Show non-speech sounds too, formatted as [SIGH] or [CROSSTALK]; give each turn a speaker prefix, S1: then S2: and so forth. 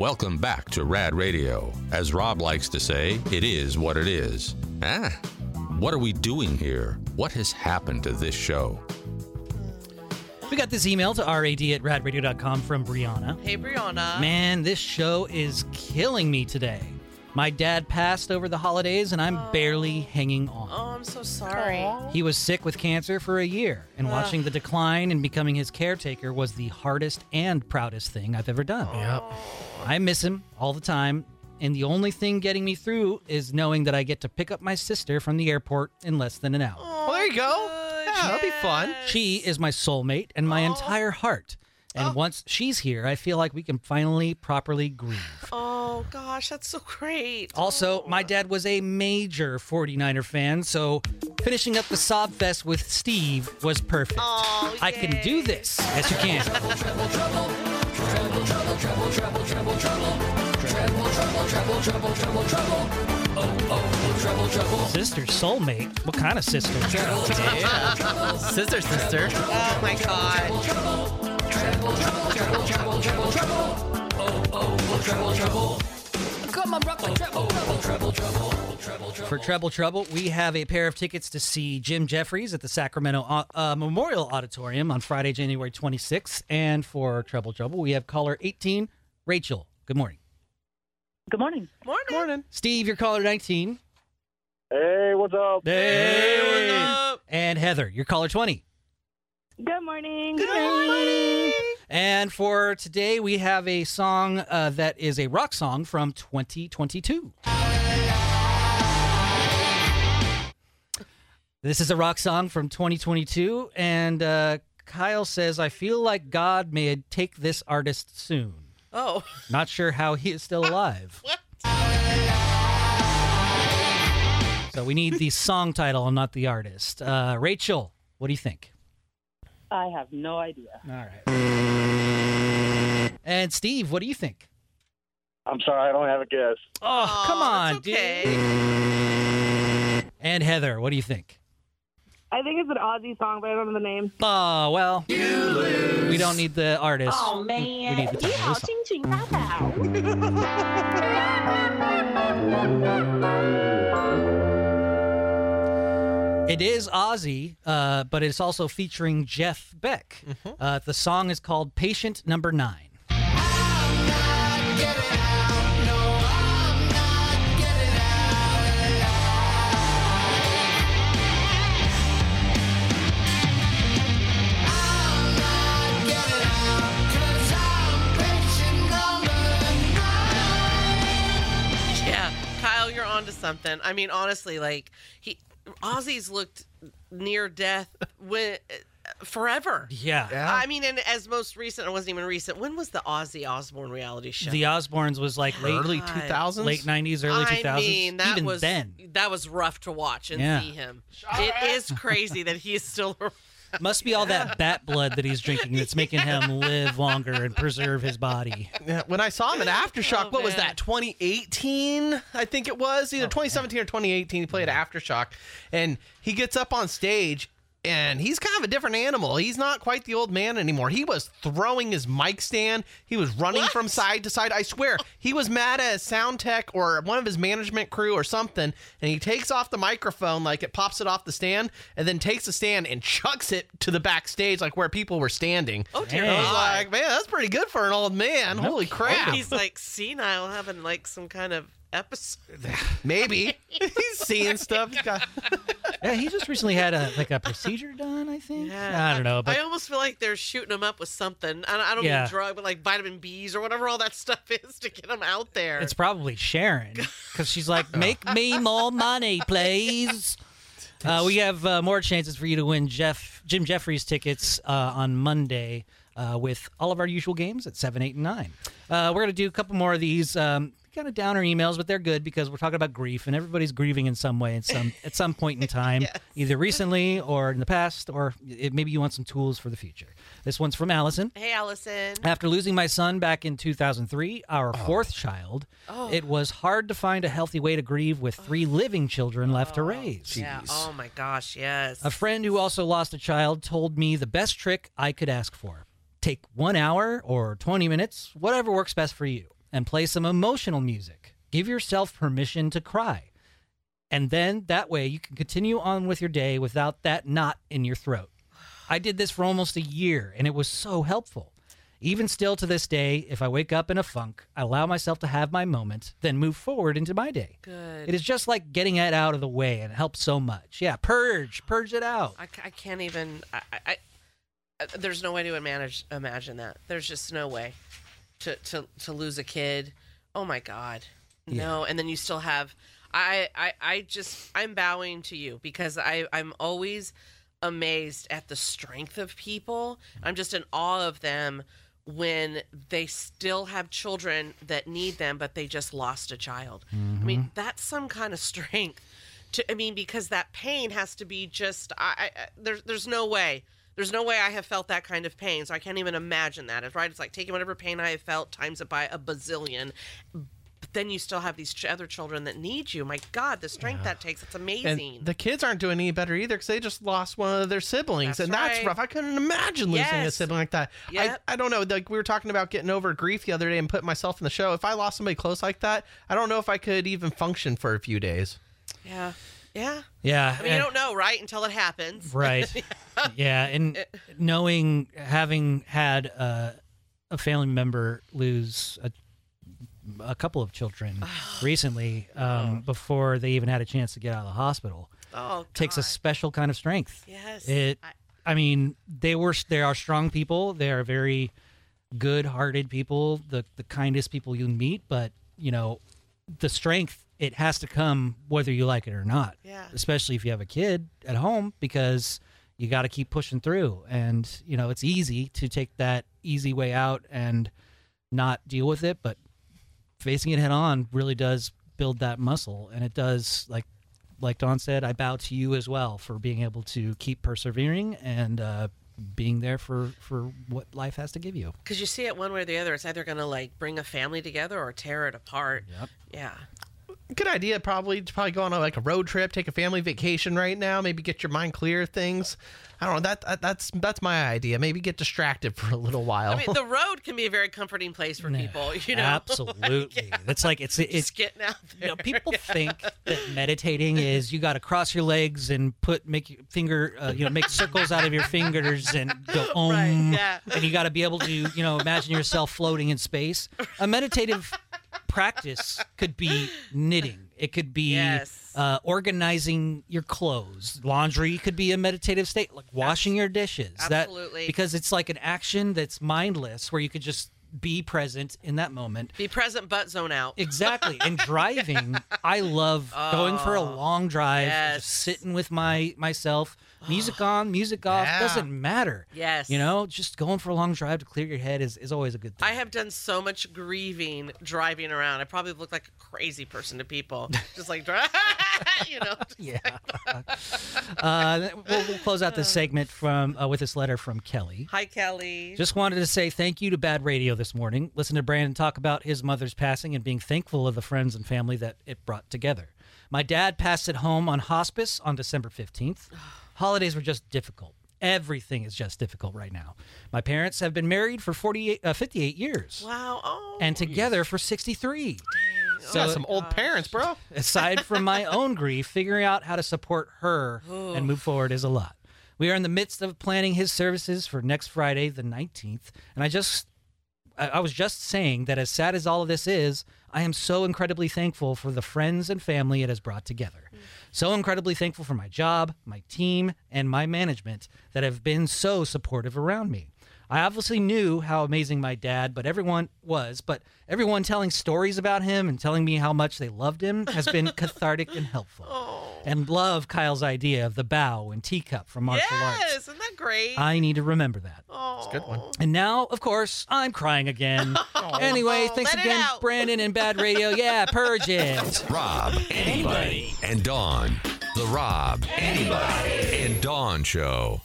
S1: Welcome back to Rad Radio. As Rob likes to say, it is what it is. Ah, what are we doing here? What has happened to this show?
S2: We got this email to rad at radradio.com from Brianna.
S3: Hey, Brianna.
S2: Man, this show is killing me today. My dad passed over the holidays and I'm barely hanging on.
S3: Oh, I'm so sorry.
S2: He was sick with cancer for a year, and watching the decline and becoming his caretaker was the hardest and proudest thing I've ever done.
S4: Yep.
S2: I miss him all the time, and the only thing getting me through is knowing that I get to pick up my sister from the airport in less than an hour.
S4: Well, there you go. Yeah, that'll be fun.
S2: She is my soulmate and my entire heart. And once she's here, I feel like we can finally properly grieve.
S3: Oh, gosh, that's so great.
S2: Also, my dad was a major 49er fan, so finishing up the sob fest with Steve was perfect.
S3: Oh,
S2: I can do this. Yes, you can. Sister soulmate? What kind of sister?
S4: Yeah. Sister, sister.
S3: Oh, my God.
S2: For Treble Trouble, we have a pair of tickets to see Jim Jeffries at the Sacramento uh, uh, Memorial Auditorium on Friday, January 26th. And for Treble Trouble, we have caller 18, Rachel. Good morning.
S5: Good morning.
S3: Morning.
S4: Morning.
S2: Steve, you're caller 19.
S6: Hey, what's up?
S2: Hey,
S3: what's up?
S2: And Heather, you're caller 20.
S5: Good morning.
S3: Good morning.
S2: And for today, we have a song uh, that is a rock song from 2022. This is a rock song from 2022, and uh, Kyle says, I feel like God may take this artist soon.
S3: Oh,
S2: Not sure how he is still alive. [LAUGHS]
S3: what?
S2: So we need the song title and not the artist. Uh, Rachel, what do you think?
S5: I have no idea.
S2: All right. And Steve, what do you think?
S6: I'm sorry, I don't have a guess.
S2: Oh, come on,
S3: that's
S2: dude. And Heather, what do you think?
S5: I think it's an Ozzy song, but I don't know the name.
S2: Oh, well, we don't need the artist.
S5: Oh
S2: We need the title [LAUGHS] It is Ozzy, uh, but it's also featuring Jeff Beck. Uh, the song is called Patient Number Nine.
S3: Yeah, Kyle, you're onto something. I mean, honestly, like he, Ozzy's looked near death when forever.
S2: Yeah.
S4: Yeah.
S3: I mean, and as most recent, it wasn't even recent. When was the Ozzy Osbourne reality show?
S2: The Osbournes was like late
S4: Early 2000s.
S2: late 90s, early 2000s.
S3: I mean, that
S2: Even
S3: was
S2: then.
S3: that was rough to watch and
S2: Yeah.
S3: see him. It is crazy that he is still. [LAUGHS] around.
S2: Must be all that bat blood that he's drinking that's making him live longer and preserve his body.
S4: Yeah, when I saw him in [LAUGHS] oh, Aftershock,
S3: Oh,
S4: what was
S3: man.
S4: that? 2018, I think it was. Either 2017 or 2018. He played mm-hmm. Aftershock, and he gets up on stage, and he's kind of a different animal. He's not quite the old man anymore. He was throwing his mic stand. He was running
S3: What?
S4: from side to side. I swear, he was mad at a sound tech or one of his management crew or something, and he takes off the microphone like it pops it off the stand, and then takes the stand and chucks it to the backstage, like where people were standing.
S3: Oh dear
S2: Dang.
S4: I was like, man, that's pretty good for an old man. Holy crap.
S3: He's like senile, having like some kind of episode.
S4: Maybe. [LAUGHS] He's seeing stuff. He's got-
S2: Yeah, he just recently had a like a procedure done, I think.
S3: Yeah.
S2: I don't know, but
S3: I almost feel like they're shooting him up with something. I I don't
S2: Yeah.
S3: mean drug, but like vitamin B's or whatever all that stuff [LAUGHS] is to get him out there.
S2: it's probably Sharon [LAUGHS] because she's like, "Make me more money, please." [LAUGHS] Uh, we have uh, more chances for you to win Jeff Jim Jeffries tickets uh, on Monday uh, with all of our usual games at seven, eight, and nine. Uh, we're gonna do a couple more of these. Um, kind of downer emails, but they're good because we're talking about grief, and everybody's grieving in some way, at some at some point in [LAUGHS] time,
S3: Yes.
S2: either recently or in the past, or it, maybe you want some tools for the future. This one's from Allison.
S3: hey, Allison.
S2: After losing my son back in 2003, our oh. fourth child, oh. it was hard to find a healthy way to grieve with oh. three living children left to raise.
S3: Yeah. Oh my gosh. Yes.
S2: A friend who also lost a child told me the best trick I could ask for. Take one hour or 20 minutes, whatever works best for you. And play some emotional music. Give yourself permission to cry. And then that way you can continue on with your day without that knot in your throat. I did this for almost a year and it was so helpful. Even still to this day, if I wake up in a funk, I allow myself to have my moment, then move forward into my day.
S3: Good.
S2: It is just like getting it out of the way and it helps so much. Yeah, purge, purge it out.
S3: I, I can't even. I, I, I, there's no way to manage, imagine that. There's just no way to, to, to lose a kid. Oh my God. No. And then you still have. I, I, I just. I'm bowing to you because I, I'm always amazed at the strength of people. I'm just in awe of them when they still have children that need them, but they just lost a child. I mean, mm-hmm. that's some kind of strength. To, I mean, because that pain has to be just. I, I I- there's there's no way. There's no way I have felt that kind of pain, so I can't even imagine that. It's right. It's like taking whatever pain I have felt times it by a bazillion. But then you still have these ch- other children that need you. My God, the strength that takes. It's amazing.
S4: And the kids aren't doing any better either because they just lost one of their siblings,
S3: That's
S4: and that's rough. I couldn't imagine losing a sibling like that.
S3: Yep.
S4: I, I don't know. Like we were talking about getting over grief the other day and putting myself in the show. If I lost somebody close like that, I don't know if I could even function for a few days.
S3: yeah, yeah.
S2: Yeah.
S3: I mean, you don't know, right, until it happens. [LAUGHS]
S2: Right. yeah, and knowing having had uh, a family member lose a, a couple of children [SIGHS] recently um, before they even had a chance to get out of the hospital
S3: Oh,
S2: takes a special kind of strength.
S3: Yes.
S2: It.
S3: I-
S2: I mean, they were they are strong people. They are very good-hearted people, the the kindest people you meet. But you know, the strength it has to come whether you like it or not.
S3: Yeah.
S2: Especially if you have a kid at home, because you got to keep pushing through. And you know, it's easy to take that easy way out and not deal with it, but facing it head on really does build that muscle, and it does like like Dawn said, I bow to you as well for being able to keep persevering and uh, being there for for what life has to give you.
S3: Because you see it one way or the other. It's either going to like bring a family together or tear it apart.
S2: Yep.
S3: Yeah.
S4: Good idea, probably to probably go on a, like a road trip, take a family vacation right now, maybe get your mind clear of things. I don't know. That, that that's that's my idea. Maybe get distracted for a little while.
S3: I mean, the [LAUGHS] road can be a very comforting place for people. You know,
S2: absolutely. [LAUGHS] It's like it's it's
S3: Just getting out
S2: you
S3: there.
S2: know, people think [LAUGHS] that meditating is you got to cross your legs and put make your finger, uh, you know, make circles out of your fingers and go om,
S3: Right, yeah.
S2: and you got to be able to, you know, imagine yourself floating in space. A meditative practice could be knitting. It could be
S3: Yes.
S2: uh, organizing your clothes. Laundry could be a meditative state, like washing your dishes.
S3: Absolutely.
S2: That, because it's like an action that's mindless, where you could just be present in that moment.
S3: Be present, but zone out.
S2: Exactly. And [LAUGHS] driving, I love going for a long drive,
S3: yes.
S2: just sitting with my myself, [SIGHS] music on, music off,
S4: Yeah.
S2: doesn't matter.
S3: Yes.
S2: You know, just going for a long drive to clear your head is, is always a good thing.
S3: I have done so much grieving driving around. I probably look like a crazy person to people. [LAUGHS] Just like, [LAUGHS] you know.
S2: yeah. uh, we'll, we'll close out this [SIGHS] segment from uh, with this letter from Kelly.
S3: Hi, Kelly.
S2: Just wanted to say thank you to Bad Radio this morning. Listen to Brandon talk about his mother's passing and being thankful of the friends and family that it brought together. My dad passed at home on hospice on December 15th. Holidays were just difficult. Everything is just difficult right now. My parents have been married for 48, uh, 58 years
S3: wow. Oh.
S2: and together for 63.
S4: so, got some old parents, bro.
S2: Aside from my own grief, figuring out how to support her and move forward is a lot. We are in the midst of planning his services for next Friday, the 19th, and I just I I was just saying that as sad as all of this is, I am so incredibly thankful for the friends and family it has brought together. Mm. So incredibly thankful for my job, my team, and my management that have been so supportive around me. I obviously knew how amazing my dad, but everyone was, but everyone telling stories about him and telling me how much they loved him has been [LAUGHS] cathartic and helpful. Oh. And love Kyle's idea of the bow and teacup from martial arts.
S3: Yes, that great?
S2: I need to remember that.
S3: oh,
S4: Good one.
S2: And now, of course, I'm crying again. [LAUGHS] anyway, thanks
S3: let it
S2: again,
S3: out.
S2: Brandon and Bad Radio. Yeah, purge it. [LAUGHS]
S1: Rob, anybody, and Dawn. The Rob, anybody, and Dawn Show.